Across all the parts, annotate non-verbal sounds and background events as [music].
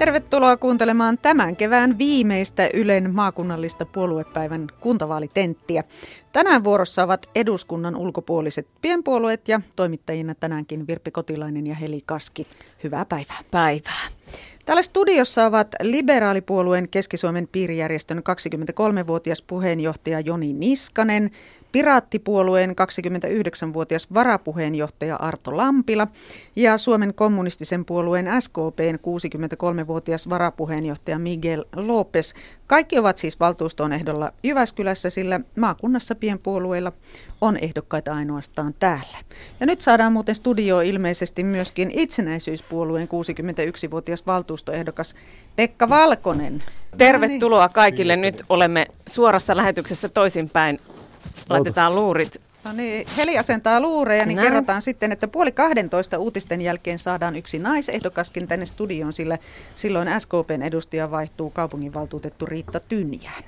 Tervetuloa kuuntelemaan tämän kevään viimeistä Ylen maakunnallista puoluepäivän kuntavaalitenttiä. Tänään vuorossa ovat eduskunnan ulkopuoliset pienpuolueet ja toimittajina tänäänkin Virpi Kotilainen ja Heli Kaski. Hyvää päivää. Päivää. Täällä studiossa ovat liberaalipuolueen Keski-Suomen piirijärjestön 23-vuotias puheenjohtaja Joni Niskanen, Piraattipuolueen 29-vuotias varapuheenjohtaja Arto Lampila ja Suomen kommunistisen puolueen SKPn 63-vuotias varapuheenjohtaja Miguel Lopes. Kaikki ovat siis valtuustoon ehdolla Jyväskylässä, sillä maakunnassa pienpuolueilla on ehdokkaita ainoastaan täällä. Ja nyt saadaan muuten studio ilmeisesti myöskin itsenäisyyspuolueen 61-vuotias valtuustoehdokas Pekka Valkonen. Tervetuloa kaikille. Nyt olemme suorassa lähetyksessä toisinpäin Laitetaan luurit. No niin, Heli asentaa luureja, niin Näin. kerrotaan sitten, että puoli 12 uutisten jälkeen saadaan yksi naisehdokaskin tänne studioon, sillä silloin SKPn edustaja vaihtuu kaupunginvaltuutettu Riitta Tynjään.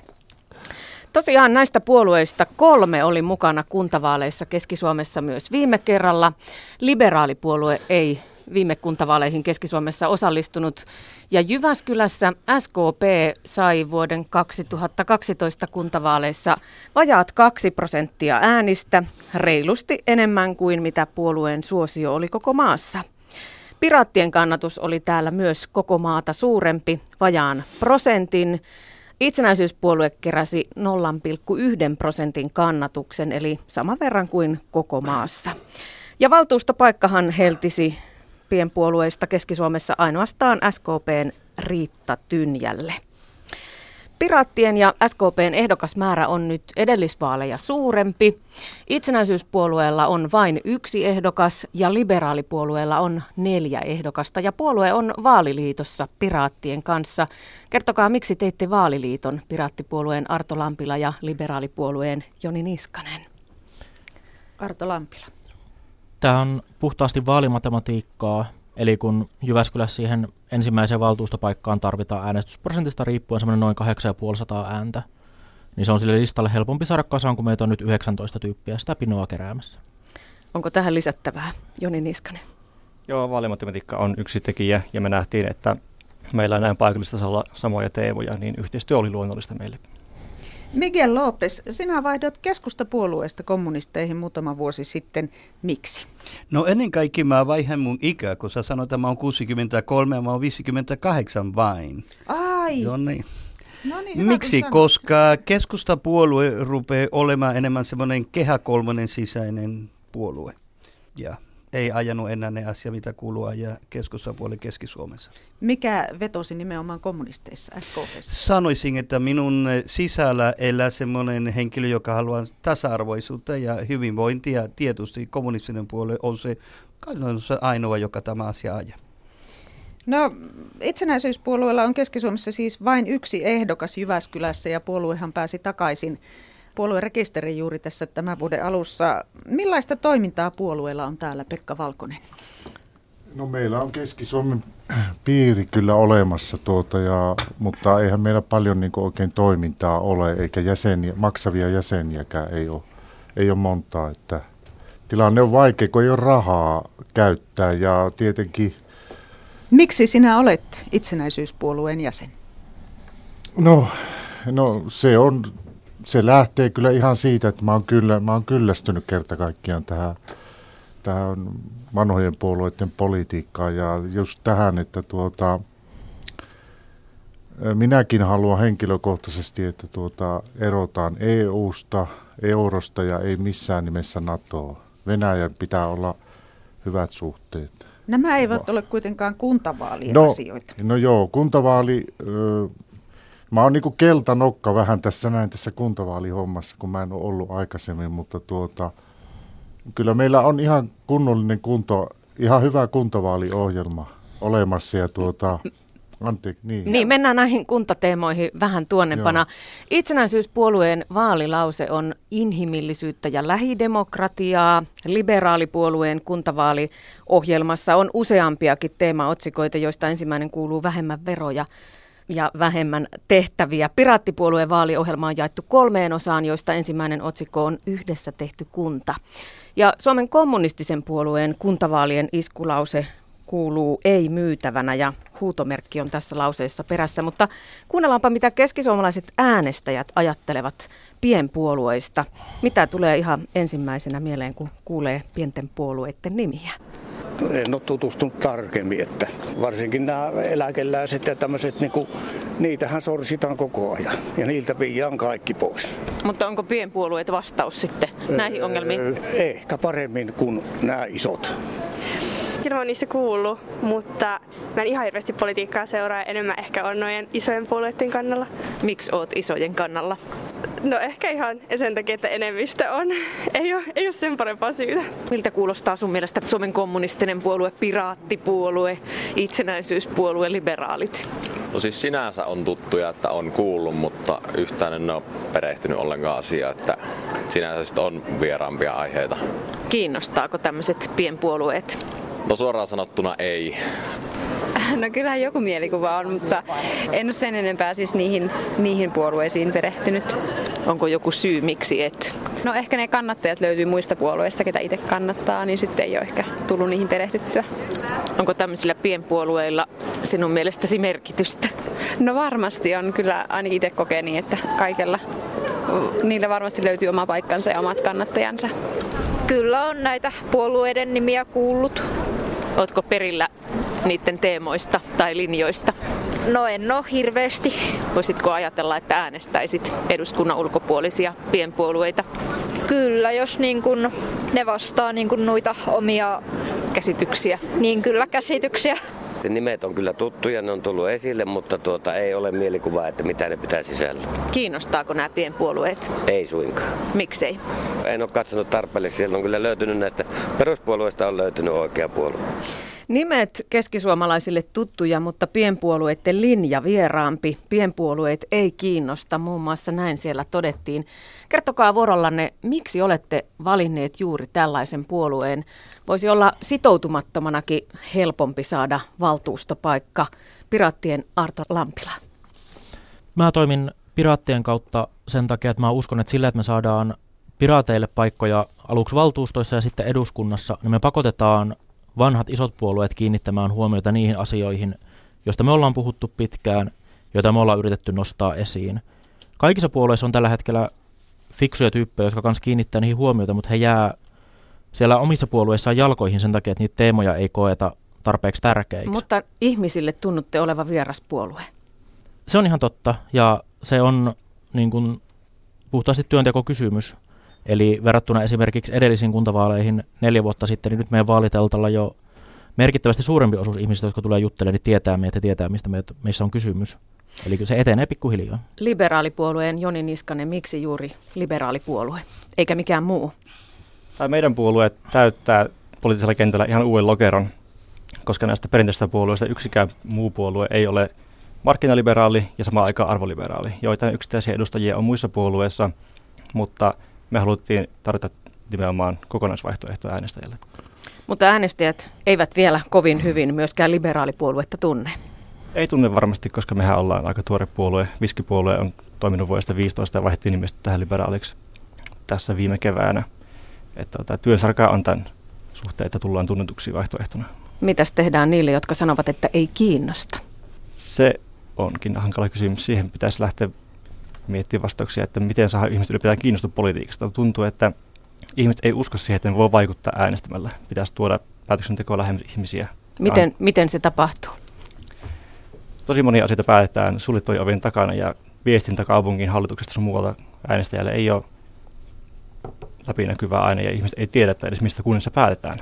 Tosiaan näistä puolueista kolme oli mukana kuntavaaleissa Keski-Suomessa myös viime kerralla. Liberaalipuolue ei viime kuntavaaleihin Keski-Suomessa osallistunut. Ja Jyväskylässä SKP sai vuoden 2012 kuntavaaleissa vajaat 2 prosenttia äänistä, reilusti enemmän kuin mitä puolueen suosio oli koko maassa. Piraattien kannatus oli täällä myös koko maata suurempi, vajaan prosentin. Itsenäisyyspuolue keräsi 0,1 prosentin kannatuksen, eli saman verran kuin koko maassa. Ja valtuustopaikkahan heltisi pienpuolueista Keski-Suomessa ainoastaan SKPn Riitta Tynjälle. Piraattien ja SKPn ehdokasmäärä on nyt edellisvaaleja suurempi. Itsenäisyyspuolueella on vain yksi ehdokas ja liberaalipuolueella on neljä ehdokasta. Ja puolue on vaaliliitossa Piraattien kanssa. Kertokaa, miksi teitte vaaliliiton Piraattipuolueen Arto Lampila ja liberaalipuolueen Joni Niskanen? Arto Lampila. Tämä on puhtaasti vaalimatematiikkaa, eli kun Jyväskylässä siihen ensimmäiseen valtuustopaikkaan tarvitaan äänestysprosentista riippuen semmoinen noin 8500 ääntä, niin se on sille listalle helpompi saada kasaan, kun meitä on nyt 19 tyyppiä sitä pinoa keräämässä. Onko tähän lisättävää, Joni Niskanen? Joo, vaalimatematiikka on yksi tekijä, ja me nähtiin, että meillä on näin paikallistasolla samoja teemoja, niin yhteistyö oli luonnollista meille. Miguel Lopes, sinä vaihdot keskustapuolueesta kommunisteihin muutama vuosi sitten. Miksi? No ennen kaikkea mä vaihan mun ikä, kun sä sanoit, että mä oon 63 ja mä oon 58 vain. Ai! Niin. No niin, Miksi? Koska keskustapuolue rupeaa olemaan enemmän semmoinen kehäkolmonen sisäinen puolue. Ja ei ajanut enää ne asia, mitä kuuluu ajaa keskustapuoli Keski-Suomessa. Mikä vetosi nimenomaan kommunisteissa, SKPssä? Sanoisin, että minun sisällä elää semmoinen henkilö, joka haluaa tasa-arvoisuutta ja hyvinvointia. Tietysti kommunistinen puolue on se ainoa, joka tämä asia ajaa. No itsenäisyyspuolueella on Keski-Suomessa siis vain yksi ehdokas Jyväskylässä ja puoluehan pääsi takaisin puoluerekisteri juuri tässä tämän vuoden alussa. Millaista toimintaa puolueella on täällä, Pekka Valkonen? No meillä on Keski-Suomen piiri kyllä olemassa, tuota, ja, mutta eihän meillä paljon niin oikein toimintaa ole, eikä jäseniä, maksavia jäseniäkään ei ole, ei ole montaa. Että tilanne on vaikea, kun ei ole rahaa käyttää ja tietenkin... Miksi sinä olet itsenäisyyspuolueen jäsen? No, no se on se lähtee kyllä ihan siitä, että mä oon, kyllä, mä oon kyllästynyt kerta kaikkiaan tähän, tähän vanhojen puolueiden politiikkaan ja just tähän, että tuota, minäkin haluan henkilökohtaisesti, että tuota, erotaan EU-sta, eurosta ja ei missään nimessä NATOa. Venäjän pitää olla hyvät suhteet. Nämä eivät ole kuitenkaan kuntavaalien no, asioita. No joo, kuntavaali, Mä oon niinku keltanokka vähän tässä näin tässä kuntavaalihommassa, kun mä en ole ollut aikaisemmin, mutta tuota, kyllä meillä on ihan kunnollinen kunto, ihan hyvä kuntavaaliohjelma olemassa ja tuota, Antti, niin. niin, mennään näihin kuntateemoihin vähän tuonnepana. Joo. Itsenäisyyspuolueen vaalilause on inhimillisyyttä ja lähidemokratiaa. Liberaalipuolueen kuntavaaliohjelmassa on useampiakin teemaotsikoita, joista ensimmäinen kuuluu vähemmän veroja ja vähemmän tehtäviä. Piraattipuolueen vaaliohjelma on jaettu kolmeen osaan, joista ensimmäinen otsikko on Yhdessä tehty kunta. Ja Suomen kommunistisen puolueen kuntavaalien iskulause kuuluu ei myytävänä ja huutomerkki on tässä lauseessa perässä. Mutta kuunnellaanpa, mitä keskisuomalaiset äänestäjät ajattelevat pienpuolueista. Mitä tulee ihan ensimmäisenä mieleen, kun kuulee pienten puolueiden nimiä? en ole tutustunut tarkemmin, että varsinkin nämä eläkeläiset ja tämmöiset, niin kuin, niitähän sorsitaan koko ajan ja niiltä viiään kaikki pois. Mutta onko pienpuolueet vastaus sitten näihin ongelmiin? Ehkä paremmin kuin nämä isot. Kyllä mä niistä kuullut, mutta mä en ihan hirveästi politiikkaa seuraa. Enemmän ehkä on noiden isojen puolueiden kannalla. Miksi oot isojen kannalla? No ehkä ihan sen takia, että enemmistö on. [laughs] Ei ole, ei ole sen parempaa syytä. Miltä kuulostaa sun mielestä Suomen kommunistinen puolue, piraattipuolue, itsenäisyyspuolue, liberaalit? No siis sinänsä on tuttuja, että on kuullut, mutta yhtään en ole perehtynyt ollenkaan asiaa, että sinänsä on vieraampia aiheita. Kiinnostaako tämmöiset pienpuolueet? No suoraan sanottuna ei. [laughs] No kyllähän joku mielikuva on, mutta en ole sen enempää siis niihin, niihin puolueisiin perehtynyt. Onko joku syy, miksi et? No ehkä ne kannattajat löytyy muista puolueista, ketä itse kannattaa, niin sitten ei ole ehkä tullut niihin perehdyttyä. Onko tämmöisillä pienpuolueilla sinun mielestäsi merkitystä? No varmasti on. Kyllä ainakin itse kokee niin, että kaikella niillä varmasti löytyy oma paikkansa ja omat kannattajansa. Kyllä on näitä puolueiden nimiä kuullut. Oletko perillä niiden teemoista tai linjoista? No en ole hirveästi. Voisitko ajatella, että äänestäisit eduskunnan ulkopuolisia pienpuolueita? Kyllä, jos niin kun ne vastaa niin kun noita omia käsityksiä. Niin kyllä käsityksiä. Nimet on kyllä tuttuja, ne on tullut esille, mutta tuota, ei ole mielikuvaa, että mitä ne pitää sisällä. Kiinnostaako nämä pienpuolueet? Ei suinkaan. Miksei? En ole katsonut tarpeeksi. Siellä on kyllä löytynyt näistä peruspuolueista on löytynyt oikea puolue. Nimet keskisuomalaisille tuttuja, mutta pienpuolueiden linja vieraampi. Pienpuolueet ei kiinnosta, muun muassa näin siellä todettiin. Kertokaa vuorollanne, miksi olette valinneet juuri tällaisen puolueen. Voisi olla sitoutumattomanakin helpompi saada valtuustopaikka. Piraattien Arto Lampila. Mä toimin piraattien kautta sen takia, että mä uskon, että sillä, että me saadaan piraateille paikkoja aluksi valtuustoissa ja sitten eduskunnassa, niin me pakotetaan vanhat isot puolueet kiinnittämään huomiota niihin asioihin, joista me ollaan puhuttu pitkään, joita me ollaan yritetty nostaa esiin. Kaikissa puolueissa on tällä hetkellä fiksuja tyyppejä, jotka kanssa kiinnittää niihin huomiota, mutta he jää siellä omissa puolueissaan jalkoihin sen takia, että niitä teemoja ei koeta tarpeeksi tärkeiksi. Mutta ihmisille tunnutte oleva vieras puolue. Se on ihan totta, ja se on niin kuin, puhtaasti työntekokysymys. Eli verrattuna esimerkiksi edellisiin kuntavaaleihin neljä vuotta sitten, niin nyt meidän vaaliteltalla jo merkittävästi suurempi osuus ihmisistä, jotka tulee juttelemaan, niin tietää meitä ja tietää, mistä meissä on kysymys. Eli se etenee pikkuhiljaa. Liberaalipuolueen Joni Niskanen, miksi juuri liberaalipuolue, eikä mikään muu? Tämä meidän puolue täyttää poliittisella kentällä ihan uuden lokeron, koska näistä perinteistä puolueista yksikään muu puolue ei ole markkinaliberaali ja samaan aikaan arvoliberaali. Joitain yksittäisiä edustajia on muissa puolueissa, mutta me haluttiin tarjota nimenomaan kokonaisvaihtoehto äänestäjälle. Mutta äänestäjät eivät vielä kovin hyvin myöskään liberaalipuoluetta tunne. Ei tunne varmasti, koska mehän ollaan aika tuore puolue. Viskipuolue on toiminut vuodesta 15 ja vaihdettiin nimestä tähän liberaaliksi tässä viime keväänä. Että tota, työsarkaa on tämän suhteen, että tullaan tunnetuksi vaihtoehtona. Mitäs tehdään niille, jotka sanovat, että ei kiinnosta? Se onkin hankala kysymys. Siihen pitäisi lähteä miettiä vastauksia, että miten saa ihmiset ylipäätään kiinnostua politiikasta. Tuntuu, että ihmiset ei usko siihen, että ne voi vaikuttaa äänestämällä. Pitäisi tuoda päätöksentekoa lähemmäs ihmisiä. Miten, miten se tapahtuu? Tosi monia asioita päätetään suljettujen ovien takana ja viestintä kaupungin hallituksesta sun muualta äänestäjälle ei ole läpinäkyvää aina ja ihmiset ei tiedä että edes mistä kunnassa päätetään.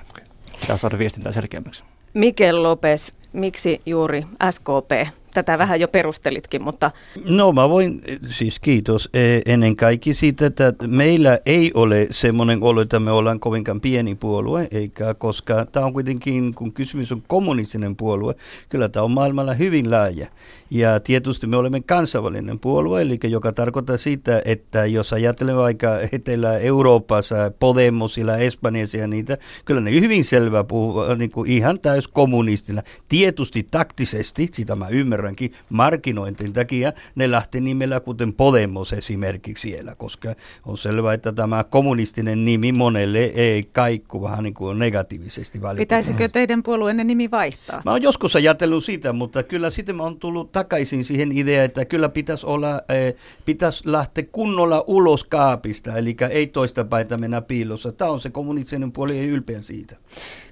Pitää saada viestintää selkeämmäksi. Mikel Lopes, miksi juuri SKP tätä vähän jo perustelitkin, mutta... No mä voin, siis kiitos e, ennen kaikkea siitä, että meillä ei ole semmoinen olo, että me ollaan kovinkaan pieni puolue, eikä koska tämä on kuitenkin, kun kysymys on kommunistinen puolue, kyllä tämä on maailmalla hyvin laaja. Ja tietysti me olemme kansainvälinen puolue, eli joka tarkoittaa sitä, että jos ajattelemme vaikka Etelä-Euroopassa, Podemosilla, Espanjassa ja niitä, kyllä ne hyvin selvä puhuu niin kuin ihan täys kommunistina. Tietysti taktisesti, sitä mä ymmärrän, kerrankin markkinointin takia ne lähti nimellä kuten Podemos esimerkiksi siellä, koska on selvää, että tämä kommunistinen nimi monelle ei kaikku vähän niin kuin negatiivisesti välitä. Pitäisikö teidän puolueenne nimi vaihtaa? Mä oon joskus ajatellut sitä, mutta kyllä sitten mä oon tullut takaisin siihen ideaan, että kyllä pitäisi, olla, eh, pitäisi lähteä kunnolla ulos kaapista, eli ei toista paita mennä piilossa. Tämä on se kommunistinen puoli, ei ylpeä siitä.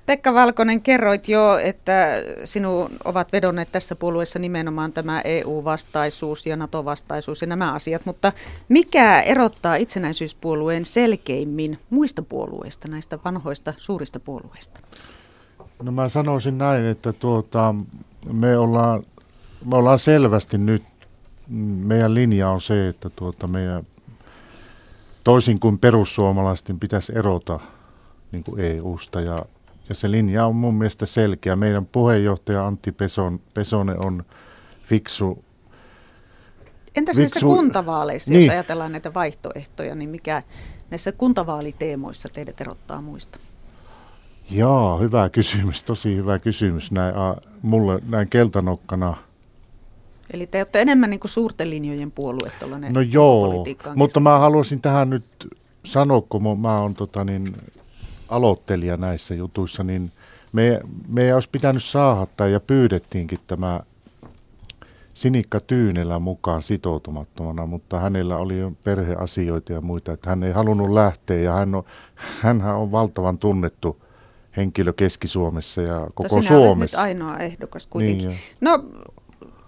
Pekka Valkonen, kerroit jo, että sinun ovat vedonneet tässä puolueessa nimenomaan tämä EU-vastaisuus ja NATO-vastaisuus ja nämä asiat, mutta mikä erottaa itsenäisyyspuolueen selkeimmin muista puolueista, näistä vanhoista suurista puolueista? No mä sanoisin näin, että tuota, me, ollaan, me ollaan selvästi nyt, meidän linja on se, että tuota, meidän, toisin kuin perussuomalaisten pitäisi erota niin kuin EU-sta ja ja se linja on mun mielestä selkeä. Meidän puheenjohtaja Antti Peson, Pesonen on fiksu. Entäs fiksu, näissä kuntavaaleissa, niin. jos ajatellaan näitä vaihtoehtoja, niin mikä näissä kuntavaaliteemoissa teidät erottaa muista? Joo, hyvä kysymys, tosi hyvä kysymys näin, a, mulle näin keltanokkana. Eli te olette enemmän niin kuin suurten linjojen puolue No joo, mutta mä haluaisin tähän nyt sanoa, kun mä oon tota niin, aloittelija näissä jutuissa, niin me, me olisi pitänyt saada ja pyydettiinkin tämä Sinikka Tyynelä mukaan sitoutumattomana, mutta hänellä oli perheasioita ja muita, että hän ei halunnut lähteä ja hän on, hänhän on valtavan tunnettu henkilö Keski-Suomessa ja koko Sinä Suomessa. nyt ainoa ehdokas kuitenkin. Niin, no,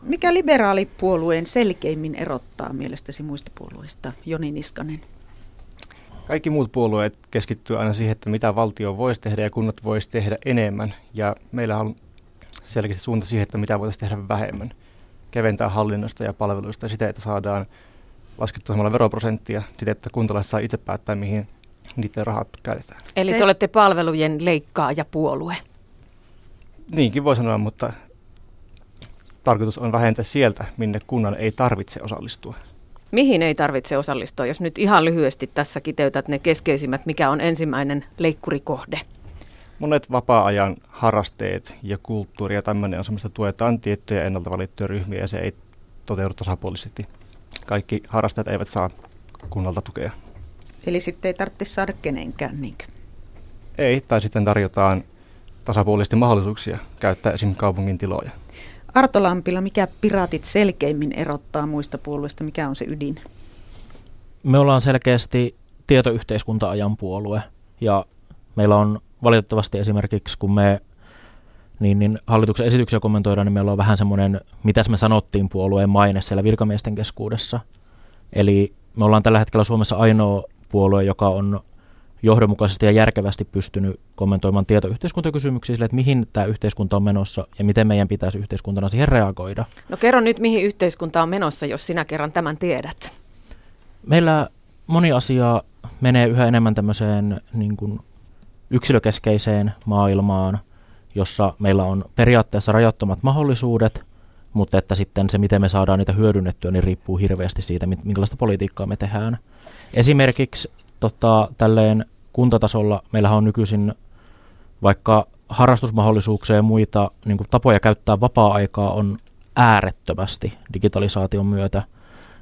mikä liberaalipuolueen selkeimmin erottaa mielestäsi muista puolueista, Joni Niskanen? Kaikki muut puolueet keskittyy aina siihen, että mitä valtio voisi tehdä ja kunnat voisi tehdä enemmän. Ja meillä on selkeästi suunta siihen, että mitä voitaisiin tehdä vähemmän. Keventää hallinnosta ja palveluista ja sitä, että saadaan laskettua samalla veroprosenttia siten, että kuntalaiset saa itse päättää, mihin niiden rahat käytetään. Eli te olette palvelujen leikkaaja puolue. Niinkin voi sanoa, mutta tarkoitus on vähentää sieltä, minne kunnan ei tarvitse osallistua. Mihin ei tarvitse osallistua, jos nyt ihan lyhyesti tässä kiteytät ne keskeisimmät, mikä on ensimmäinen leikkurikohde? Monet vapaa-ajan harrasteet ja kulttuuri ja tämmöinen on semmoista tuetaan tiettyjä ennalta valittuja ryhmiä ja se ei toteudu tasapuolisesti. Kaikki harrastajat eivät saa kunnalta tukea. Eli sitten ei tarvitse saada kenenkään, niinkö? Ei, tai sitten tarjotaan tasapuolisesti mahdollisuuksia käyttää esim. kaupungin tiloja. Arto Lampila, mikä piraatit selkeimmin erottaa muista puolueista? Mikä on se ydin? Me ollaan selkeästi tietoyhteiskunta-ajan puolue ja meillä on valitettavasti esimerkiksi, kun me niin, niin hallituksen esityksiä kommentoidaan, niin meillä on vähän semmoinen, mitäs me sanottiin puolueen maine siellä virkamiesten keskuudessa. Eli me ollaan tällä hetkellä Suomessa ainoa puolue, joka on johdonmukaisesti ja järkevästi pystynyt kommentoimaan tietoyhteiskuntakysymyksiä sille, että mihin tämä yhteiskunta on menossa ja miten meidän pitäisi yhteiskuntana siihen reagoida. No kerro nyt, mihin yhteiskunta on menossa, jos sinä kerran tämän tiedät. Meillä moni asia menee yhä enemmän tämmöiseen niin kuin yksilökeskeiseen maailmaan, jossa meillä on periaatteessa rajattomat mahdollisuudet, mutta että sitten se, miten me saadaan niitä hyödynnettyä, niin riippuu hirveästi siitä, minkälaista politiikkaa me tehdään. Esimerkiksi tota, tälleen kuntatasolla meillähän on nykyisin vaikka harrastusmahdollisuuksia ja muita niin kuin tapoja käyttää vapaa-aikaa on äärettömästi digitalisaation myötä,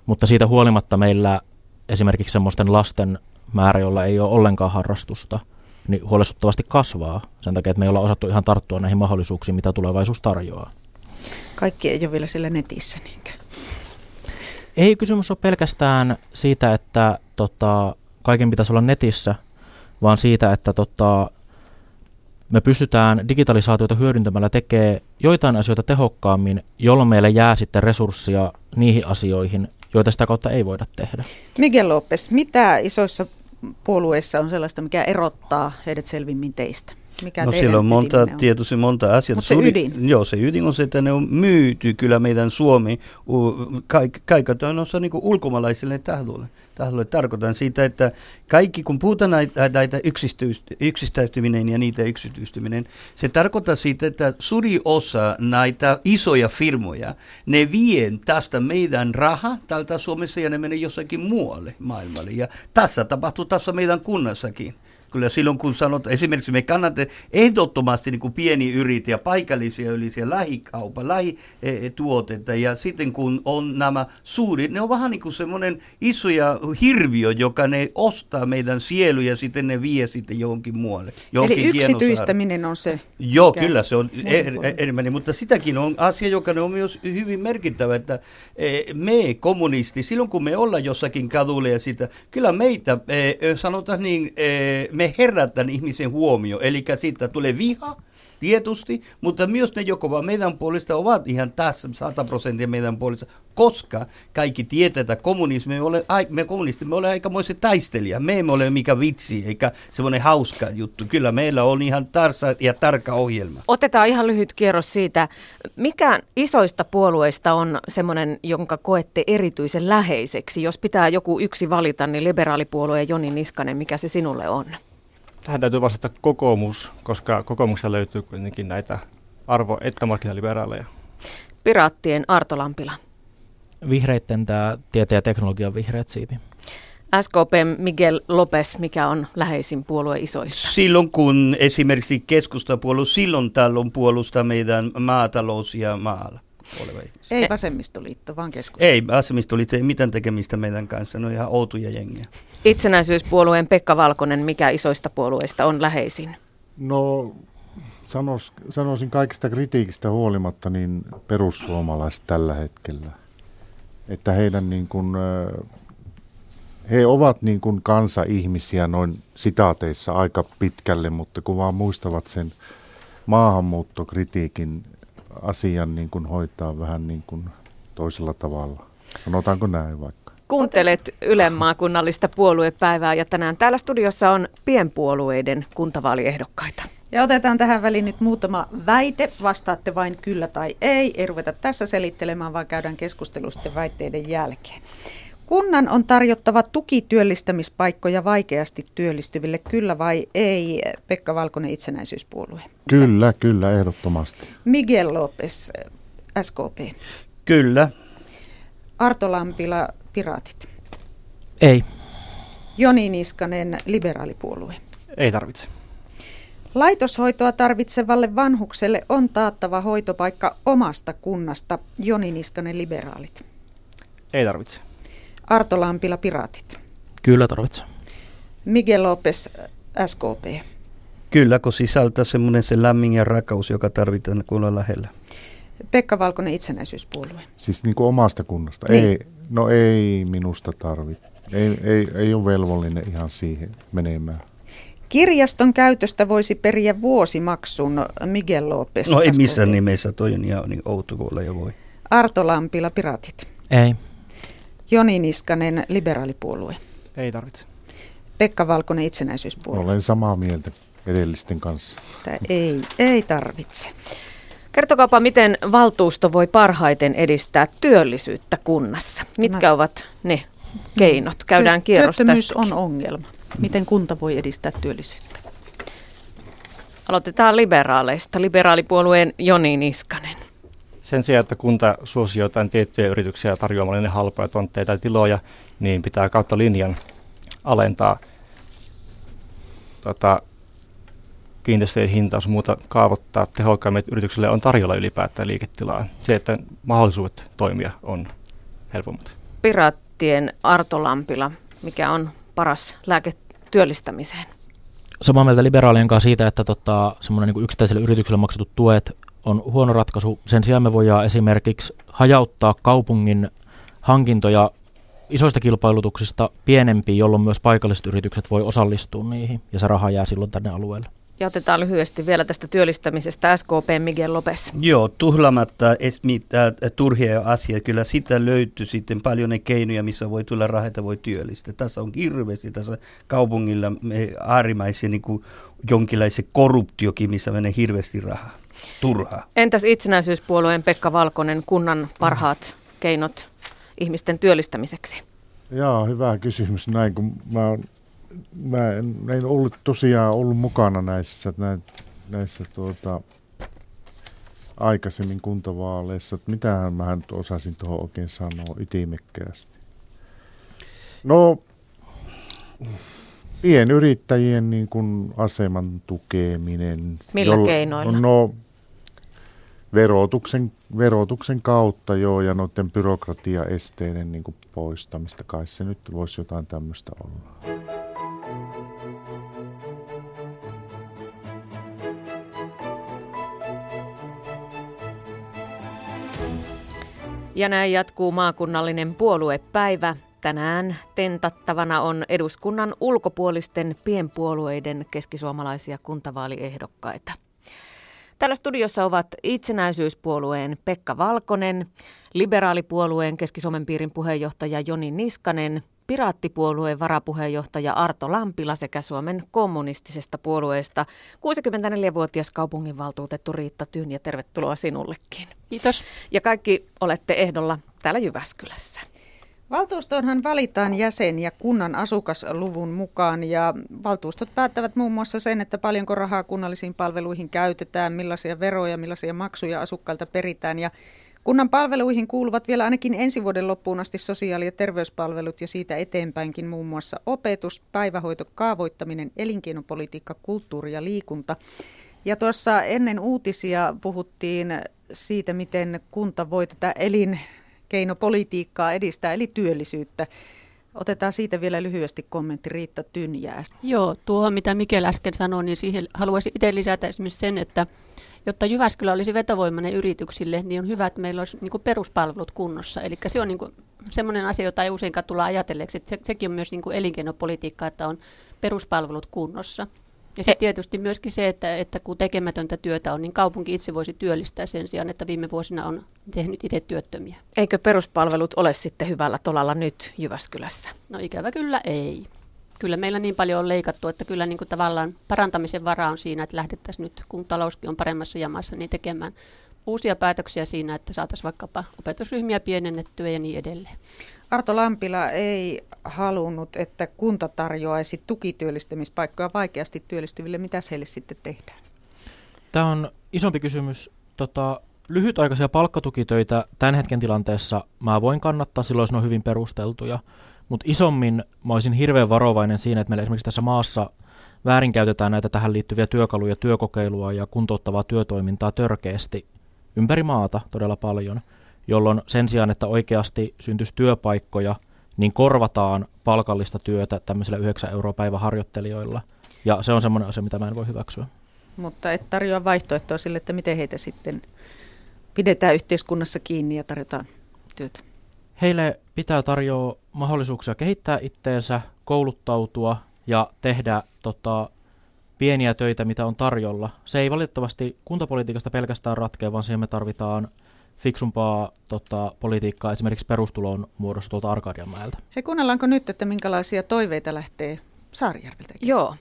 mutta siitä huolimatta meillä esimerkiksi semmoisten lasten määrä, jolla ei ole ollenkaan harrastusta, niin huolestuttavasti kasvaa sen takia, että me ei olla osattu ihan tarttua näihin mahdollisuuksiin, mitä tulevaisuus tarjoaa. Kaikki ei ole vielä sillä netissä, niinkö? Ei kysymys ole pelkästään siitä, että tota, kaiken pitäisi olla netissä, vaan siitä, että tota, me pystytään digitalisaatiota hyödyntämällä tekemään joitain asioita tehokkaammin, jolloin meille jää sitten resursseja niihin asioihin, joita sitä kautta ei voida tehdä. Miguel Lopes, mitä isoissa puolueissa on sellaista, mikä erottaa heidät selvimmin teistä? Mikä no siellä on monta, on? tietysti monta asiaa. Mutta se ydin? Joo, se ydin on se, että ne on myyty kyllä meidän Suomi kaikatoinossa niin ulkomaalaisille tahdolle. tahdolle. Tarkoitan siitä, että kaikki, kun puhutaan näitä, näitä yksistäytyminen ja niitä yksityistyminen, se tarkoittaa siitä, että suuri osa näitä isoja firmoja, ne vie tästä meidän raha täältä Suomessa ja ne menee jossakin muualle maailmalle. Ja tässä tapahtuu tässä meidän kunnassakin Kyllä silloin kun sanot, esimerkiksi me kannatte ehdottomasti niin kuin pieni yrittäjä, paikallisia ylisiä lähikaupa, lähituotetta ja sitten kun on nämä suurit, ne on vähän niin kuin semmoinen isoja hirviö, joka ne ostaa meidän sielu ja sitten ne vie sitten johonkin muualle. Johonkin Eli yksityistäminen on se. Joo, kyllä se on er, enemmän, mutta sitäkin on asia, joka on myös hyvin merkittävä, että e, me kommunisti, silloin kun me ollaan jossakin kadulla ja sitä, kyllä meitä, e, sanotaan niin, e, me herätän ihmisen huomio, eli siitä tulee viha, tietysti, mutta myös ne, joko meidän puolesta ovat ihan tässä 100 prosenttia meidän puolesta, koska kaikki tietää, että kommunismi, me, ole, me kommunisti, me olemme aikamoisen taistelija. Me emme ole mikä vitsi, eikä semmoinen hauska juttu. Kyllä meillä on ihan tarsa ja tarkka ohjelma. Otetaan ihan lyhyt kierros siitä, mikä isoista puolueista on semmoinen, jonka koette erityisen läheiseksi. Jos pitää joku yksi valita, niin liberaalipuolue Joni Niskanen, mikä se sinulle on? Tähän täytyy vastata kokoomus, koska kokoomuksessa löytyy kuitenkin näitä arvo- että markkinaliberaaleja. Piraattien Arto Lampila. Vihreitten tämä tieteen ja teknologian vihreät siipi. SKP Miguel Lopes, mikä on läheisin puolue isoista? Silloin kun esimerkiksi keskustapuolue, silloin on puolusta meidän maatalous ja maalla oleva Ei vasemmistoliitto, vaan keskusta. Ei vasemmistoliitto, ei mitään tekemistä meidän kanssa, ne on ihan outuja jengiä. Itsenäisyyspuolueen Pekka Valkonen, mikä isoista puolueista on läheisin? No sanos, sanoisin kaikista kritiikistä huolimatta niin perussuomalaiset tällä hetkellä. Että heidän niin kuin, he ovat niin kuin kansa-ihmisiä noin sitaateissa aika pitkälle, mutta kun vaan muistavat sen maahanmuuttokritiikin asian niin kuin hoitaa vähän niin kuin toisella tavalla. Sanotaanko näin vaikka? Kuuntelet Ylen maakunnallista puoluepäivää ja tänään täällä studiossa on pienpuolueiden kuntavaaliehdokkaita. Ja otetaan tähän väliin nyt muutama väite. Vastaatte vain kyllä tai ei. Ei ruveta tässä selittelemään, vaan käydään keskustelu sitten väitteiden jälkeen. Kunnan on tarjottava tukityöllistämispaikkoja vaikeasti työllistyville, kyllä vai ei, Pekka Valkonen itsenäisyyspuolue? Kyllä, kyllä, ehdottomasti. Miguel Lopes, SKP. Kyllä. Arto Lampila, Piraatit. Ei. Joni Niskanen, liberaalipuolue. Ei tarvitse. Laitoshoitoa tarvitsevalle vanhukselle on taattava hoitopaikka omasta kunnasta. Joni Niskanen, liberaalit. Ei tarvitse. Arto Lampila, Piraatit. Kyllä tarvitsee. Miguel Lopes, SKP. Kyllä, kun sisältää semmoinen se lämmin ja rakaus, joka tarvitaan, kun on lähellä. Pekka Valkonen, itsenäisyyspuolue. Siis niin kuin omasta kunnasta? Niin. Ei, no ei minusta tarvitse. Ei, ei, ei ole velvollinen ihan siihen menemään. Kirjaston käytöstä voisi periä vuosimaksun Miguel Lopes. No ei missään nimessä, toi on ihan niin outo jo voi. Arto Lampila, Piratit. Ei. Joni Niskanen, liberaalipuolue. Ei tarvitse. Pekka Valkonen, itsenäisyyspuolue. Olen samaa mieltä edellisten kanssa. Tämä ei, ei tarvitse. Kertokaapa, miten valtuusto voi parhaiten edistää työllisyyttä kunnassa? Mitkä Mä... ovat ne keinot? Käydään kierros Työttömyys tästäkin. on ongelma. Miten kunta voi edistää työllisyyttä? Aloitetaan liberaaleista. Liberaalipuolueen Joni Niskanen. Sen sijaan, että kunta suosii jotain tiettyjä yrityksiä tarjoamalla ne halpoja tontteja tai tiloja, niin pitää kautta linjan alentaa tota, kiinteistöjen hintaa, jos muuta kaavoittaa tehokkaimmin yrityksille on tarjolla ylipäätään liiketilaa. Se, että mahdollisuudet toimia on helpommat. Piraattien Arto Lampila, mikä on paras lääke työllistämiseen? Samaa mieltä liberaalien kanssa siitä, että tota, semmoinen niin yksittäiselle yritykselle maksetut tuet on huono ratkaisu. Sen sijaan me voidaan esimerkiksi hajauttaa kaupungin hankintoja isoista kilpailutuksista pienempiin, jolloin myös paikalliset yritykset voi osallistua niihin ja se raha jää silloin tänne alueelle. Ja otetaan lyhyesti vielä tästä työllistämisestä SKP Miguel Lopes. Joo, tuhlamatta mitään turhia asioita. Kyllä sitä löytyy sitten paljon ne keinoja, missä voi tulla rahaa, voi työllistää. Tässä on hirveästi tässä kaupungilla äärimmäisiä niin jonkinlaisia korruptiokin, missä menee hirveästi rahaa. Turhaa. Entäs itsenäisyyspuolueen Pekka Valkonen, kunnan parhaat keinot ihmisten työllistämiseksi? Joo, hyvä kysymys. Näin kun mä oon mä en, en ollut tosiaan ollut mukana näissä, näissä tuota, aikaisemmin kuntavaaleissa. Että mitähän mä nyt osasin tuohon oikein sanoa itimekkäästi. No, Pienyrittäjien niin kuin aseman tukeminen. Millä jolla, keinoilla? No, verotuksen, verotuksen kautta joo, ja noiden byrokratiaesteiden niin kuin poistamista. Kai se nyt voisi jotain tämmöistä olla. Ja näin jatkuu maakunnallinen puoluepäivä. Tänään tentattavana on eduskunnan ulkopuolisten pienpuolueiden keskisuomalaisia kuntavaaliehdokkaita. Täällä studiossa ovat itsenäisyyspuolueen Pekka Valkonen, liberaalipuolueen Keski-Suomen piirin puheenjohtaja Joni Niskanen, Piraattipuolueen varapuheenjohtaja Arto Lampila sekä Suomen kommunistisesta puolueesta 64-vuotias kaupunginvaltuutettu Riitta Tyn ja tervetuloa sinullekin. Kiitos. Ja kaikki olette ehdolla täällä Jyväskylässä. Valtuustoonhan valitaan jäseniä kunnan asukasluvun mukaan ja valtuustot päättävät muun muassa sen, että paljonko rahaa kunnallisiin palveluihin käytetään, millaisia veroja, millaisia maksuja asukkailta peritään ja Kunnan palveluihin kuuluvat vielä ainakin ensi vuoden loppuun asti sosiaali- ja terveyspalvelut ja siitä eteenpäinkin muun muassa opetus, päivähoito, kaavoittaminen, elinkeinopolitiikka, kulttuuri ja liikunta. Ja tuossa ennen uutisia puhuttiin siitä, miten kunta voi tätä elinkeinopolitiikkaa edistää, eli työllisyyttä. Otetaan siitä vielä lyhyesti kommentti Riitta Tynjää. Joo, tuohon mitä Mikel äsken sanoi, niin siihen haluaisin itse lisätä esimerkiksi sen, että jotta Jyväskylä olisi vetovoimainen yrityksille, niin on hyvä, että meillä olisi niin peruspalvelut kunnossa. Eli se on niin semmoinen asia, jota ei useinkaan tulla ajatelleeksi. Se, sekin on myös niin elinkeinopolitiikka, että on peruspalvelut kunnossa. Ja sitten tietysti myöskin se, että, että kun tekemätöntä työtä on, niin kaupunki itse voisi työllistää sen sijaan, että viime vuosina on tehnyt itse työttömiä. Eikö peruspalvelut ole sitten hyvällä tolalla nyt Jyväskylässä? No ikävä kyllä ei kyllä meillä niin paljon on leikattu, että kyllä niin kuin tavallaan parantamisen varaa on siinä, että lähdettäisiin nyt, kun talouskin on paremmassa jamassa, niin tekemään uusia päätöksiä siinä, että saataisiin vaikkapa opetusryhmiä pienennettyä ja niin edelleen. Arto Lampila ei halunnut, että kunta tarjoaisi tukityöllistämispaikkoja vaikeasti työllistyville. Mitä heille sitten tehdään? Tämä on isompi kysymys. Tota, lyhytaikaisia palkkatukitöitä tämän hetken tilanteessa mä voin kannattaa, silloin ne on hyvin perusteltuja. Mutta isommin mä olisin hirveän varovainen siinä, että meillä esimerkiksi tässä maassa väärinkäytetään näitä tähän liittyviä työkaluja, työkokeilua ja kuntouttavaa työtoimintaa törkeästi ympäri maata todella paljon, jolloin sen sijaan, että oikeasti syntyisi työpaikkoja, niin korvataan palkallista työtä tämmöisillä 9 euroa päiväharjoittelijoilla. Ja se on semmoinen asia, mitä mä en voi hyväksyä. Mutta et tarjoa vaihtoehtoa sille, että miten heitä sitten pidetään yhteiskunnassa kiinni ja tarjotaan työtä. Heille pitää tarjoa mahdollisuuksia kehittää itteensä, kouluttautua ja tehdä tota, pieniä töitä, mitä on tarjolla. Se ei valitettavasti kuntapolitiikasta pelkästään ratkea, vaan siihen me tarvitaan fiksumpaa tota, politiikkaa esimerkiksi perustulon muodossa tuolta Arkadianmäeltä. Hei, kuunnellaanko nyt, että minkälaisia toiveita lähtee Saarijärveltä? Joo.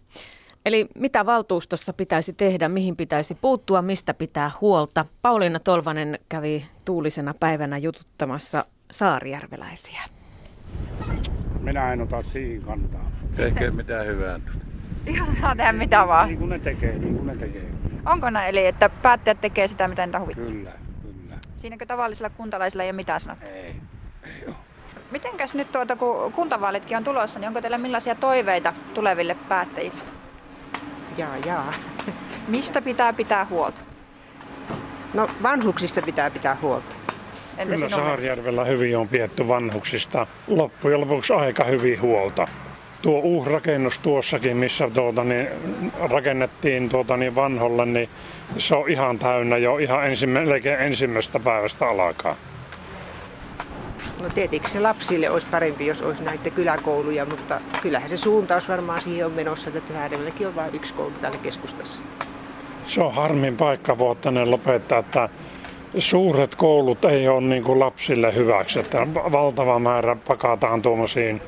Eli mitä valtuustossa pitäisi tehdä, mihin pitäisi puuttua, mistä pitää huolta. Pauliina Tolvanen kävi tuulisena päivänä jututtamassa saarijärveläisiä. Minä en ota siihen kantaa. Tehkää mitään hyvää. Ihan saa tehdä mitä vaan. Niin kuin ne tekee, niin kuin ne tekee. Onko näin, eli että päättäjät tekee sitä, mitä niitä huvittaa? Kyllä, kyllä. Siinäkö tavallisilla kuntalaisilla ei ole mitään sanottu? Ei, ei ole. Mitenkäs nyt tuota, kun kuntavaalitkin on tulossa, niin onko teillä millaisia toiveita tuleville päättäjille? Jaa, jaa. Mistä pitää pitää huolta? No vanhuksista pitää pitää huolta. Entä Kyllä Saarijärvellä hyvin on pietty vanhuksista. Loppujen lopuksi aika hyvin huolta. Tuo uusi rakennus tuossakin, missä tuota, niin, rakennettiin tuota, niin vanholle, niin se on ihan täynnä jo ihan ensimmä, ensimmäisestä päivästä alkaa. No tietenkin se lapsille olisi parempi, jos olisi näitä kyläkouluja, mutta kyllähän se suuntaus varmaan siihen on menossa, että Säädemälläkin on vain yksi koulu täällä keskustassa. Se on harmin paikka vuotta lopettaa, että suuret koulut ei ole niin kuin lapsille hyväksi, että valtava määrä pakataan tuommoisiin.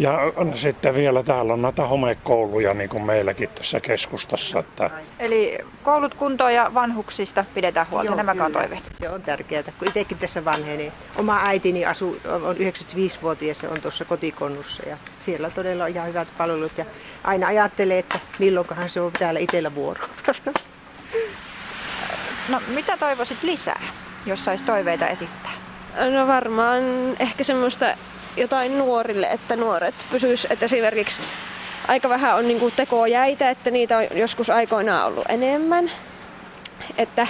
Ja sitten vielä täällä on näitä homekouluja niin kuin meilläkin tässä keskustassa. Että... Eli koulut kuntoon ja vanhuksista pidetään huolta, Joo, nämä toiveet. Se on tärkeää, kun itsekin tässä vanhenee. Oma äitini asuu, on 95-vuotias ja on tuossa kotikonnussa ja siellä todella on ihan hyvät palvelut. Ja aina ajattelee, että milloinkohan se on täällä itsellä vuoro. No mitä toivoisit lisää, jos saisi toiveita esittää? No varmaan ehkä semmoista jotain nuorille, että nuoret pysyis, että esimerkiksi aika vähän on niin tekoa jäitä, että niitä on joskus aikoinaan ollut enemmän. Että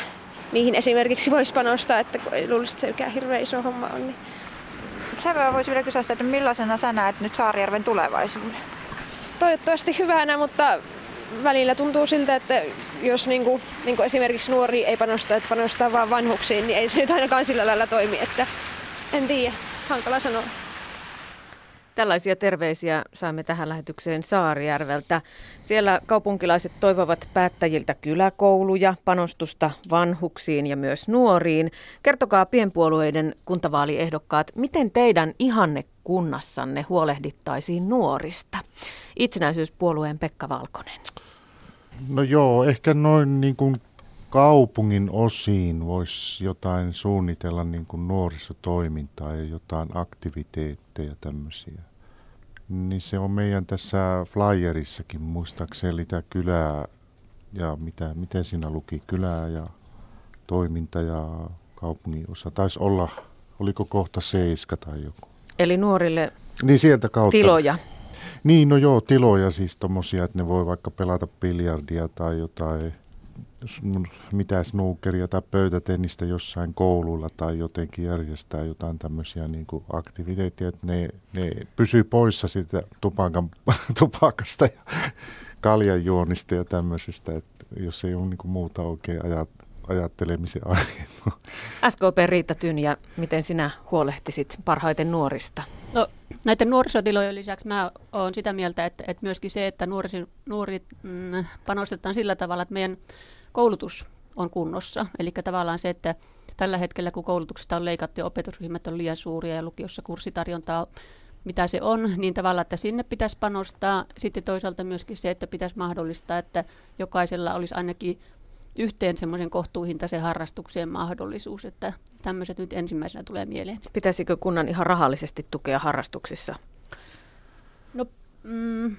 niihin esimerkiksi voisi panostaa, että ei luulisi, että se mikään hirveän iso homma on. Niin. Verran voisi vielä kysyä että millaisena sä näet nyt Saarijärven tulevaisuuden? Toivottavasti hyvänä, mutta välillä tuntuu siltä, että jos niin kuin, niin kuin esimerkiksi nuori ei panosta, että panostaa vaan vanhuksiin, niin ei se nyt ainakaan sillä lailla toimi. Että en tiedä, hankala sanoa. Tällaisia terveisiä saamme tähän lähetykseen Saarijärveltä. Siellä kaupunkilaiset toivovat päättäjiltä kyläkouluja, panostusta vanhuksiin ja myös nuoriin. Kertokaa pienpuolueiden kuntavaaliehdokkaat, miten teidän ihanne kunnassanne huolehdittaisiin nuorista? Itsenäisyyspuolueen Pekka Valkonen. No joo, ehkä noin niin kuin kaupungin osiin voisi jotain suunnitella niin kuin nuorisotoimintaa ja jotain aktiviteetteja tämmöisiä. Niin se on meidän tässä flyerissakin muistaakseni mitä kylää ja mitä, miten siinä luki kylää ja toiminta ja kaupungin osa. Taisi olla, oliko kohta seiska tai joku. Eli nuorille niin sieltä kautta. tiloja. Niin, no joo, tiloja siis tommosia, että ne voi vaikka pelata biljardia tai jotain, mitä snookeria tai pöytätennistä jossain koululla tai jotenkin järjestää jotain tämmöisiä niin kuin aktiviteetteja, että ne, ne pysyy poissa siitä tupakan, [laughs] tupakasta ja kaljanjuonista ja tämmöisistä, että jos ei ole niin kuin muuta oikein ajat, ajattelemisen aihe. SKP Riitta Tynjä, miten sinä huolehtisit parhaiten nuorista? No näiden nuorisotilojen lisäksi mä olen sitä mieltä, että, että myöskin se, että nuorisi, nuorit mm, panostetaan sillä tavalla, että meidän koulutus on kunnossa. Eli tavallaan se, että tällä hetkellä kun koulutuksesta on leikattu ja opetusryhmät on liian suuria ja lukiossa kurssitarjontaa mitä se on, niin tavallaan, että sinne pitäisi panostaa. Sitten toisaalta myöskin se, että pitäisi mahdollistaa, että jokaisella olisi ainakin yhteen semmoisen kohtuuhintaisen harrastukseen mahdollisuus, että tämmöiset nyt ensimmäisenä tulee mieleen. Pitäisikö kunnan ihan rahallisesti tukea harrastuksissa? No, mm,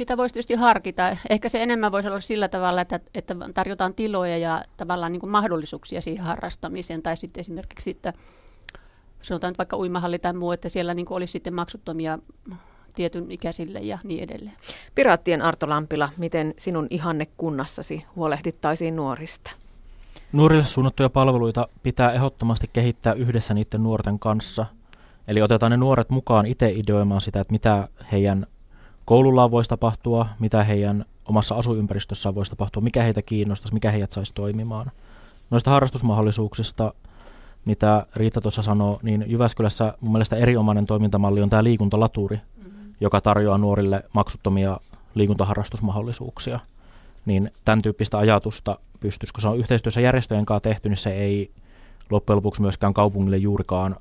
sitä voisi tietysti harkita. Ehkä se enemmän voisi olla sillä tavalla, että, että tarjotaan tiloja ja tavallaan niin kuin mahdollisuuksia siihen harrastamiseen. Tai sitten esimerkiksi, että sanotaan vaikka uimahalli tai muu, että siellä niin kuin olisi sitten maksuttomia tietyn ikäisille ja niin edelleen. Piraattien Arto Lampila, miten sinun ihanne kunnassasi huolehdittaisiin nuorista? Nuorille suunnattuja palveluita pitää ehdottomasti kehittää yhdessä niiden nuorten kanssa. Eli otetaan ne nuoret mukaan itse ideoimaan sitä, että mitä heidän koulullaan voisi tapahtua, mitä heidän omassa asuympäristössään voisi tapahtua, mikä heitä kiinnostaisi, mikä heidät saisi toimimaan. Noista harrastusmahdollisuuksista, mitä Riitta tuossa sanoi, niin Jyväskylässä mun mielestä erinomainen toimintamalli on tämä liikuntalaturi, mm-hmm. joka tarjoaa nuorille maksuttomia liikuntaharrastusmahdollisuuksia. Niin tämän tyyppistä ajatusta pystyisi, kun se on yhteistyössä järjestöjen kanssa tehty, niin se ei loppujen lopuksi myöskään kaupungille juurikaan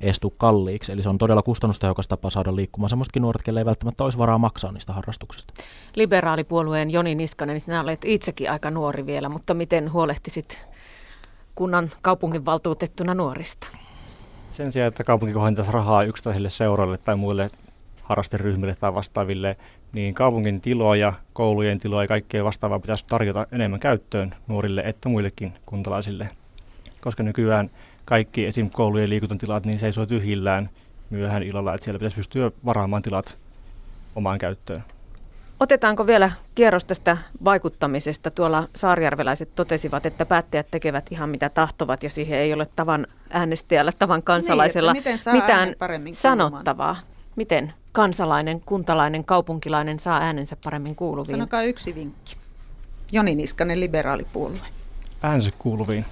estu kalliiksi. Eli se on todella kustannustehokas tapa saada liikkumaan semmoistakin nuoret, kelle ei välttämättä olisi varaa maksaa niistä harrastuksista. Liberaalipuolueen Joni Niskanen, sinä olet itsekin aika nuori vielä, mutta miten huolehtisit kunnan kaupunginvaltuutettuna nuorista? Sen sijaan, että kaupunki kohentaisi rahaa yksittäisille seuroille tai muille harrasteryhmille tai vastaaville, niin kaupungin tiloja, koulujen tiloja ja kaikkea vastaavaa pitäisi tarjota enemmän käyttöön nuorille että muillekin kuntalaisille. Koska nykyään kaikki esim. koulujen liikuntatilat niin seisoo tyhjillään myöhään illalla, että siellä pitäisi pystyä varaamaan tilat omaan käyttöön. Otetaanko vielä kierros tästä vaikuttamisesta? Tuolla saarijärveläiset totesivat, että päättäjät tekevät ihan mitä tahtovat ja siihen ei ole tavan äänestäjällä, tavan kansalaisella niin, mitään sanottavaa. Miten kansalainen, kuntalainen, kaupunkilainen saa äänensä paremmin kuuluviin? Sanokaa yksi vinkki. Joni Niskanen, liberaalipuolue. Äänsä kuuluviin.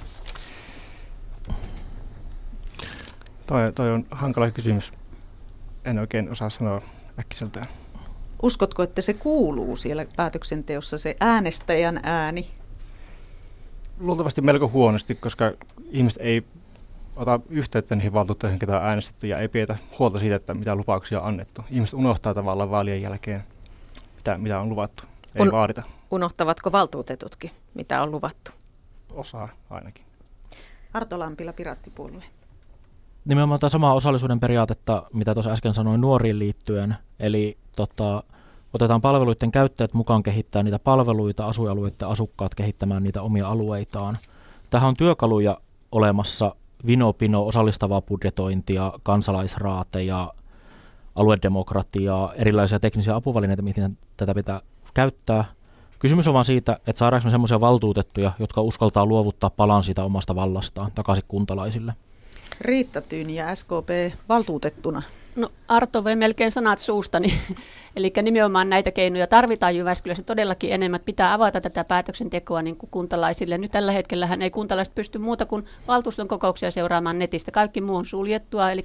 Toi, toi on hankala kysymys. En oikein osaa sanoa äkkiseltään. Uskotko, että se kuuluu siellä päätöksenteossa, se äänestäjän ääni? Luultavasti melko huonosti, koska ihmiset ei ota yhteyttä niihin valtuutettuihin, ketä on äänestetty, ja ei pidetä huolta siitä, että mitä lupauksia on annettu. Ihmiset unohtaa tavallaan vaalien jälkeen, mitä, mitä on luvattu. Ei Un- vaadita. Unohtavatko valtuutetutkin, mitä on luvattu? Osaa ainakin. Arto Lampila, Piraattipuolue nimenomaan tämä samaa osallisuuden periaatetta, mitä tuossa äsken sanoin nuoriin liittyen. Eli tota, otetaan palveluiden käyttäjät mukaan kehittää niitä palveluita, asuinalueiden asukkaat kehittämään niitä omia alueitaan. Tähän on työkaluja olemassa, vinopino, osallistavaa budjetointia, kansalaisraateja, aluedemokratiaa, erilaisia teknisiä apuvälineitä, miten tätä pitää käyttää. Kysymys on vain siitä, että saadaanko me semmoisia valtuutettuja, jotka uskaltaa luovuttaa palan siitä omasta vallastaan takaisin kuntalaisille. Riitta Tyyni ja SKP valtuutettuna. No Arto voi melkein sanat suustani. [laughs] Eli nimenomaan näitä keinoja tarvitaan Jyväskylässä todellakin enemmän. Pitää avata tätä päätöksentekoa niin kuin kuntalaisille. Nyt tällä hetkellä ei kuntalaiset pysty muuta kuin valtuuston kokouksia seuraamaan netistä. Kaikki muu on suljettua. Eli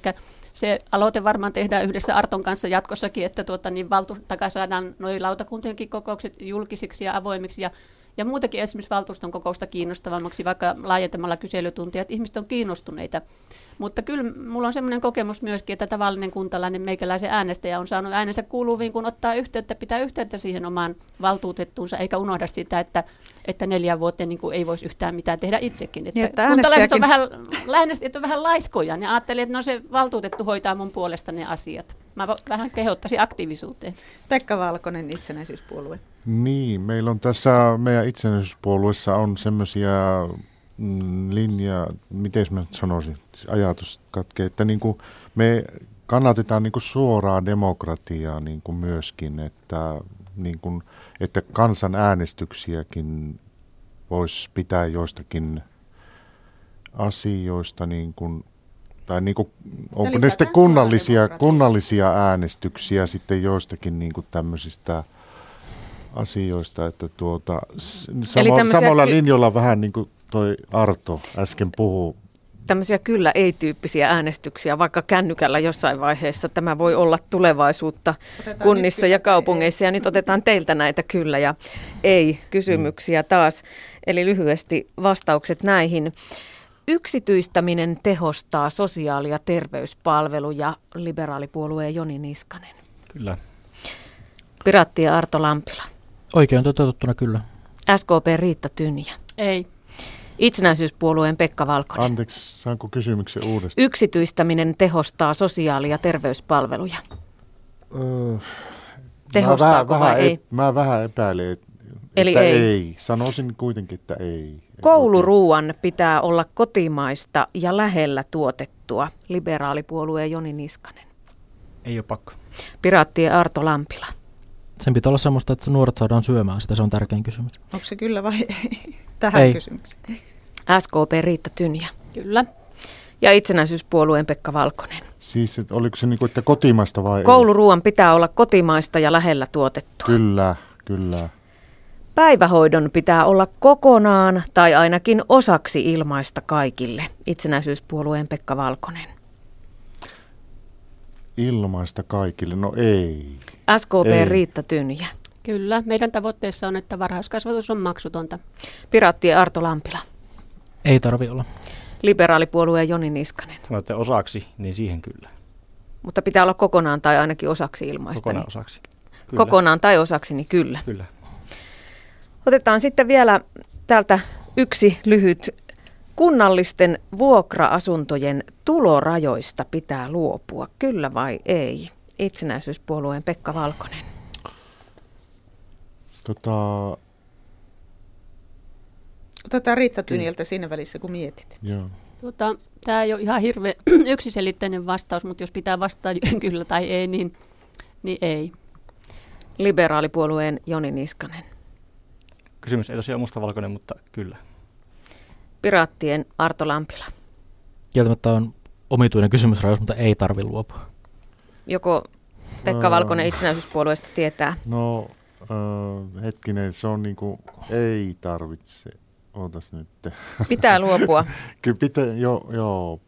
se aloite varmaan tehdään yhdessä Arton kanssa jatkossakin, että tuota, niin valtuus, saadaan noin lautakuntienkin kokoukset julkisiksi ja avoimiksi. Ja ja muutenkin esimerkiksi valtuuston kokousta kiinnostavammaksi, vaikka laajentamalla kyselytuntia, että ihmiset on kiinnostuneita. Mutta kyllä mulla on semmoinen kokemus myöskin, että tavallinen kuntalainen meikäläisen äänestäjä on saanut äänensä kuuluviin, kun ottaa yhteyttä, pitää yhteyttä siihen omaan valtuutettuunsa, eikä unohda sitä, että, että neljän vuoteen niin kuin ei voisi yhtään mitään tehdä itsekin. Että, että kuntalaiset on vähän, on vähän laiskoja, niin ajattelin, että no se valtuutettu hoitaa mun puolesta ne asiat. Mä vähän kehottaisin aktiivisuuteen. Pekka Valkonen, itsenäisyyspuolue. Niin, meillä on tässä meidän itsenäisyyspuolueessa on semmoisia mm, linja, miten mä sanoisin, ajatus katkee, että niin kuin me kannatetaan niin kuin suoraa demokratiaa niin kuin myöskin, että, niin kuin, että kansan äänestyksiäkin voisi pitää joistakin asioista niin kuin, tai niin kuin, onko ne sitten kunnallisia, kunnallisia äänestyksiä sitten joistakin niin kuin tämmöisistä asioista, että tuota, samo, samalla linjoilla vähän niin kuin toi Arto äsken puhuu. Tämmöisiä kyllä ei-tyyppisiä äänestyksiä, vaikka kännykällä jossain vaiheessa tämä voi olla tulevaisuutta otetaan kunnissa ja kaupungeissa. Ja nyt otetaan teiltä näitä kyllä ja ei-kysymyksiä taas. Eli lyhyesti vastaukset näihin. Yksityistäminen tehostaa sosiaali- ja terveyspalveluja, liberaalipuolue Joni Niskanen. Kyllä. Piraatti ja Arto Lampila. Oikein toteutettuna kyllä. SKP Riitta Tynjä. Ei. Itsenäisyyspuolueen Pekka Valkonen. Anteeksi, saanko kysymyksen uudestaan? Yksityistäminen tehostaa sosiaali- ja terveyspalveluja. Öö, Tehostaako mä vai vähän, ei? Mä vähän epäilen, että Eli ei. ei. Sanoisin kuitenkin, että ei. Kouluruuan pitää olla kotimaista ja lähellä tuotettua. Liberaalipuolue Joni Niskanen. Ei ole pakko. Piraattien Arto Lampila. Sen pitää olla semmoista, että nuoret saadaan syömään sitä, se on tärkein kysymys. Onko se kyllä vai ei? Tähän ei. kysymykseen. SKP Riitta Tynjä. Kyllä. Ja itsenäisyyspuolueen Pekka Valkonen. Siis että oliko se niinku, että kotimaista vai Kouluruuan pitää olla kotimaista ja lähellä tuotettua. Kyllä, kyllä. Päivähoidon pitää olla kokonaan tai ainakin osaksi ilmaista kaikille. Itsenäisyyspuolueen Pekka Valkonen. Ilmaista kaikille, no ei. SKP Ei. Riitta Tynjä. Kyllä, meidän tavoitteessa on, että varhaiskasvatus on maksutonta. Piraatti Arto Lampila. Ei tarvi olla. Liberaalipuolue Joni Niskanen. Sanoitte osaksi, niin siihen kyllä. Mutta pitää olla kokonaan tai ainakin osaksi ilmaista. Kokonaan niin- osaksi. Kyllä. Kokonaan tai osaksi, niin kyllä. Kyllä. Otetaan sitten vielä täältä yksi lyhyt. Kunnallisten vuokra-asuntojen tulorajoista pitää luopua, kyllä vai ei? Itsenäisyyspuolueen Pekka Valkonen. Tota, Otetaan Riitta Tyniltä siinä välissä, kun mietit. joo. Tuota, tämä ei ole ihan hirveän [clears throat] yksiselitteinen vastaus, mutta jos pitää vastata [laughs] kyllä tai ei, niin, niin ei. Liberaalipuolueen Joni Niskanen. Kysymys ei tosiaan mustavalkoinen, mutta kyllä. Piraattien Arto Lampila. Kieltämättä on omituinen kysymysrajoitus, mutta ei tarvi luopua. Joko Pekka. Valkonen itsenäisyyspuolueesta tietää? No äh, hetkinen, se on niinku, ei tarvitse. Ootas nyt. [laughs] Pitää luopua. Kyllä pitää, joo, joo.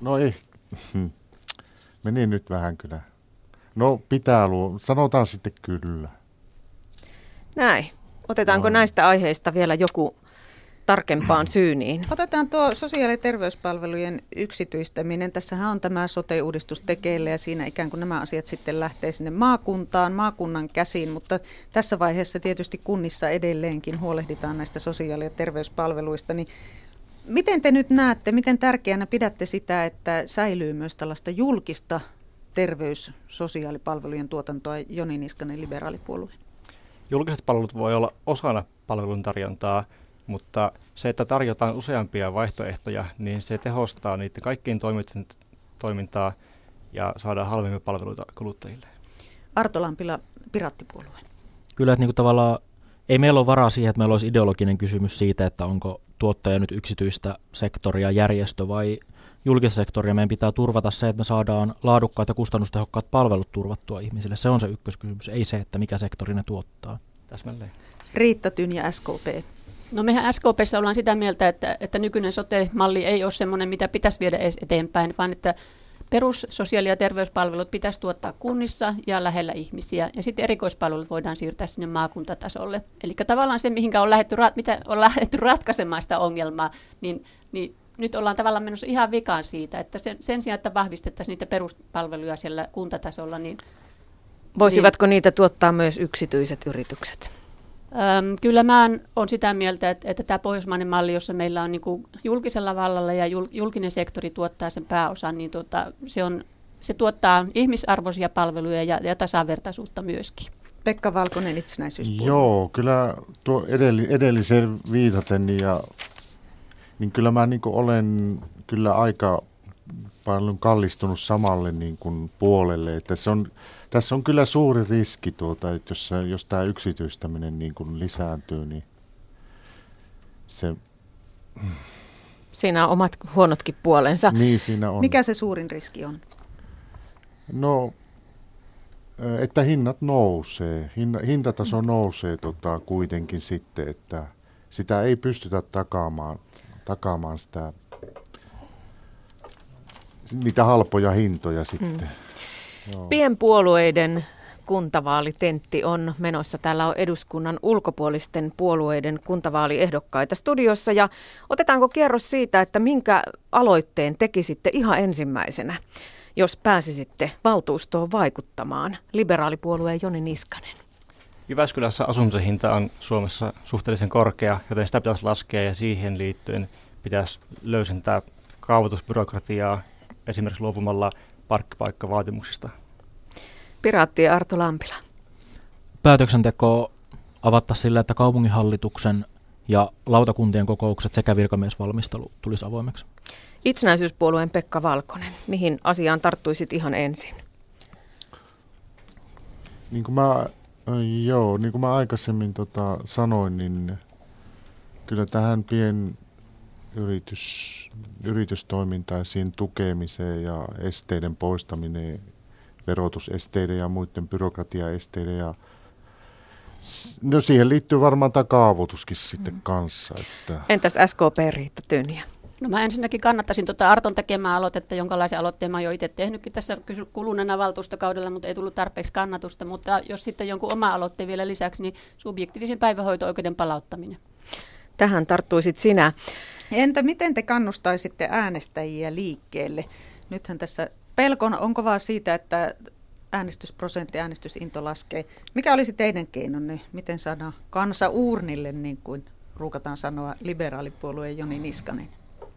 No ei, hmm. meni nyt vähän kyllä. No pitää luo, sanotaan sitten kyllä. Näin. Otetaanko näistä aiheista vielä joku tarkempaan syyniin? Otetaan tuo sosiaali- ja terveyspalvelujen yksityistäminen. Tässähän on tämä sote-uudistus tekeillä ja siinä ikään kuin nämä asiat sitten lähtee sinne maakuntaan, maakunnan käsiin, mutta tässä vaiheessa tietysti kunnissa edelleenkin huolehditaan näistä sosiaali- ja terveyspalveluista. Niin miten te nyt näette, miten tärkeänä pidätte sitä, että säilyy myös tällaista julkista terveys- sosiaalipalvelujen tuotantoa Joni Niskanen liberaalipuolue? Julkiset palvelut voi olla osana palvelun tarjontaa, mutta se, että tarjotaan useampia vaihtoehtoja, niin se tehostaa niiden kaikkien toimintaa ja saadaan halvempia palveluita kuluttajille. Arto Lampila, Piraattipuolue. Kyllä, että niin tavallaan ei meillä ole varaa siihen, että meillä olisi ideologinen kysymys siitä, että onko tuottaja nyt yksityistä sektoria, järjestö vai julkissektoria. Meidän pitää turvata se, että me saadaan laadukkaat ja kustannustehokkaat palvelut turvattua ihmisille. Se on se ykköskysymys, ei se, että mikä sektori ne tuottaa. Täsmälleen. Riitta Tynjä, SKP. No mehän SKPssä ollaan sitä mieltä, että, että nykyinen sote-malli ei ole sellainen, mitä pitäisi viedä eteenpäin, vaan että perussosiaali- ja terveyspalvelut pitäisi tuottaa kunnissa ja lähellä ihmisiä, ja sitten erikoispalvelut voidaan siirtää sinne maakuntatasolle. Eli tavallaan se, mihinkä on lähdetty, mitä on lähdetty ratkaisemaan sitä ongelmaa, niin, niin nyt ollaan tavallaan menossa ihan vikaan siitä, että sen, sen sijaan, että vahvistettaisiin niitä peruspalveluja siellä kuntatasolla, niin... Voisivatko niin, niitä tuottaa myös yksityiset yritykset? Öm, kyllä mä olen sitä mieltä, että, että tämä pohjoismainen malli, jossa meillä on niin julkisella vallalla ja julkinen sektori tuottaa sen pääosan, niin tuota, se, on, se tuottaa ihmisarvoisia palveluja ja, ja tasavertaisuutta myöskin. Pekka Valkonen itsenäisyyspuolue. Joo, kyllä tuo edelli, edelliseen viitaten, ja, niin kyllä mä niin olen kyllä aika paljon kallistunut samalle niin kuin puolelle, että se on tässä on kyllä suuri riski, tuota, että jos, jos tämä yksityistäminen niin kuin lisääntyy, niin se... Siinä on omat huonotkin puolensa. Niin, siinä on. Mikä se suurin riski on? No, että hinnat nousee. Hinna, hintataso nousee tota, kuitenkin sitten, että sitä ei pystytä takaamaan, takaamaan sitä, niitä halpoja hintoja sitten. Hmm. Joo. Pienpuolueiden kuntavaalitentti on menossa. Täällä on eduskunnan ulkopuolisten puolueiden kuntavaaliehdokkaita studiossa. Ja otetaanko kierros siitä, että minkä aloitteen tekisitte ihan ensimmäisenä, jos pääsisitte valtuustoon vaikuttamaan? Liberaalipuolueen Joni Niskanen. Jyväskylässä asumisen hinta on Suomessa suhteellisen korkea, joten sitä pitäisi laskea ja siihen liittyen pitäisi löysentää kaavoitusbyrokratiaa esimerkiksi luopumalla parkkipaikkavaatimuksista. Piraatti Arto Lampila. Päätöksenteko avattaisiin sillä, että kaupunginhallituksen ja lautakuntien kokoukset sekä virkamiesvalmistelu tulisi avoimeksi. Itsenäisyyspuolueen Pekka Valkonen, mihin asiaan tarttuisit ihan ensin? Niin kuin mä, joo, niin kuin mä aikaisemmin tota sanoin, niin kyllä tähän pien yritys, siihen tukemiseen ja esteiden poistaminen, verotusesteiden ja muiden byrokratiaesteiden ja No siihen liittyy varmaan tämä kaavoituskin sitten mm. kanssa. Että. Entäs SKP Riitta Tynjä? No mä ensinnäkin kannattaisin tuota Arton tekemää aloitetta, jonkalaisen aloitteen mä oon jo itse tehnytkin tässä kuluneena valtuustokaudella, mutta ei tullut tarpeeksi kannatusta. Mutta jos sitten jonkun oma aloitteen vielä lisäksi, niin subjektiivisen päivähoito-oikeuden palauttaminen. Tähän tarttuisit sinä. Entä miten te kannustaisitte äänestäjiä liikkeelle? Nythän tässä pelkona onko vaan siitä, että äänestysprosentti, äänestysinto laskee. Mikä olisi teidän keinonne? Miten saadaan kansa uurnille, niin kuin ruukataan sanoa liberaalipuolueen Joni Niskanen?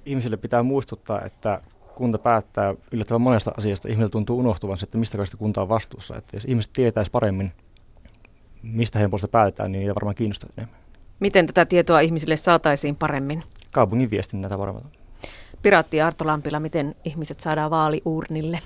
Ihmisille pitää muistuttaa, että kunta päättää yllättävän monesta asiasta. Ihmisille tuntuu unohtuvan se, että mistä kaikista kunta on vastuussa. Että jos ihmiset tietäisi paremmin, mistä heidän puolesta päätetään, niin niitä varmaan kiinnostaa enemmän. Miten tätä tietoa ihmisille saataisiin paremmin? Kaupungin viestinnätä varmaan. Piraatti Arto Lampila, miten ihmiset saadaan vaaliurnille?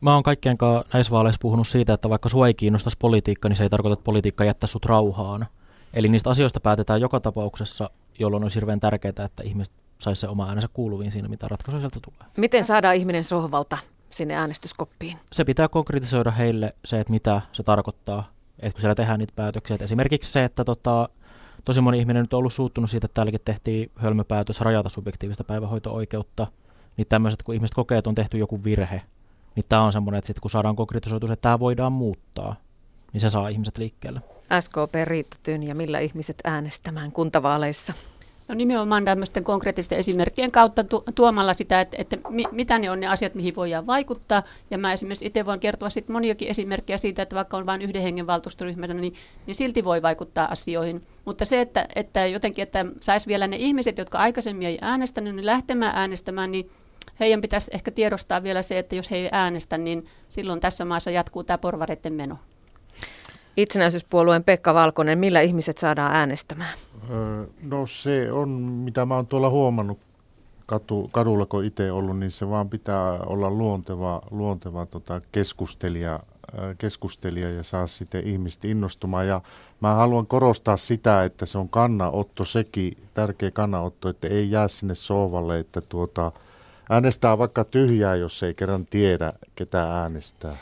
Mä oon kaikkien kanssa näissä vaaleissa puhunut siitä, että vaikka sua ei kiinnostaisi politiikka, niin se ei tarkoita, että politiikka jättää sut rauhaan. Eli niistä asioista päätetään joka tapauksessa, jolloin on hirveän tärkeää, että ihmiset saisi se oma äänensä kuuluviin siinä, mitä ratkaisuja sieltä tulee. Miten saadaan ihminen sohvalta sinne äänestyskoppiin? Se pitää konkretisoida heille se, että mitä se tarkoittaa, että kun siellä tehdään niitä päätöksiä. Että esimerkiksi se, että tota, tosi moni ihminen nyt on ollut suuttunut siitä, että täälläkin tehtiin hölmöpäätös rajata subjektiivista päivähoito-oikeutta. Niin tämmöiset, kun ihmiset kokee, että on tehty joku virhe, niin tämä on semmoinen, että sitten kun saadaan konkretisoitua, että tämä voidaan muuttaa, niin se saa ihmiset liikkeelle. SKP Riitta ja millä ihmiset äänestämään kuntavaaleissa? No nimenomaan tämmöisten konkreettisten esimerkkien kautta tu- tuomalla sitä, että, että mi- mitä ne on ne asiat, mihin voidaan vaikuttaa. Ja mä esimerkiksi itse voin kertoa sitten moniakin esimerkkejä siitä, että vaikka on vain yhden hengen valtuustoryhmänä, niin, niin silti voi vaikuttaa asioihin. Mutta se, että, että jotenkin, että saisi vielä ne ihmiset, jotka aikaisemmin ei äänestänyt, niin lähtemään äänestämään, niin heidän pitäisi ehkä tiedostaa vielä se, että jos he ei äänestä, niin silloin tässä maassa jatkuu tämä porvareiden meno. Itsenäisyyspuolueen Pekka Valkonen, millä ihmiset saadaan äänestämään? No se on, mitä mä oon tuolla huomannut katu, kadulla kun itse ollut, niin se vaan pitää olla luonteva, luonteva tota keskustelija, keskustelija ja saa sitten ihmiset innostumaan. Ja mä haluan korostaa sitä, että se on kannanotto sekin, tärkeä kannanotto, että ei jää sinne sohvalle, että tuota, äänestää vaikka tyhjää, jos ei kerran tiedä, ketä äänestää.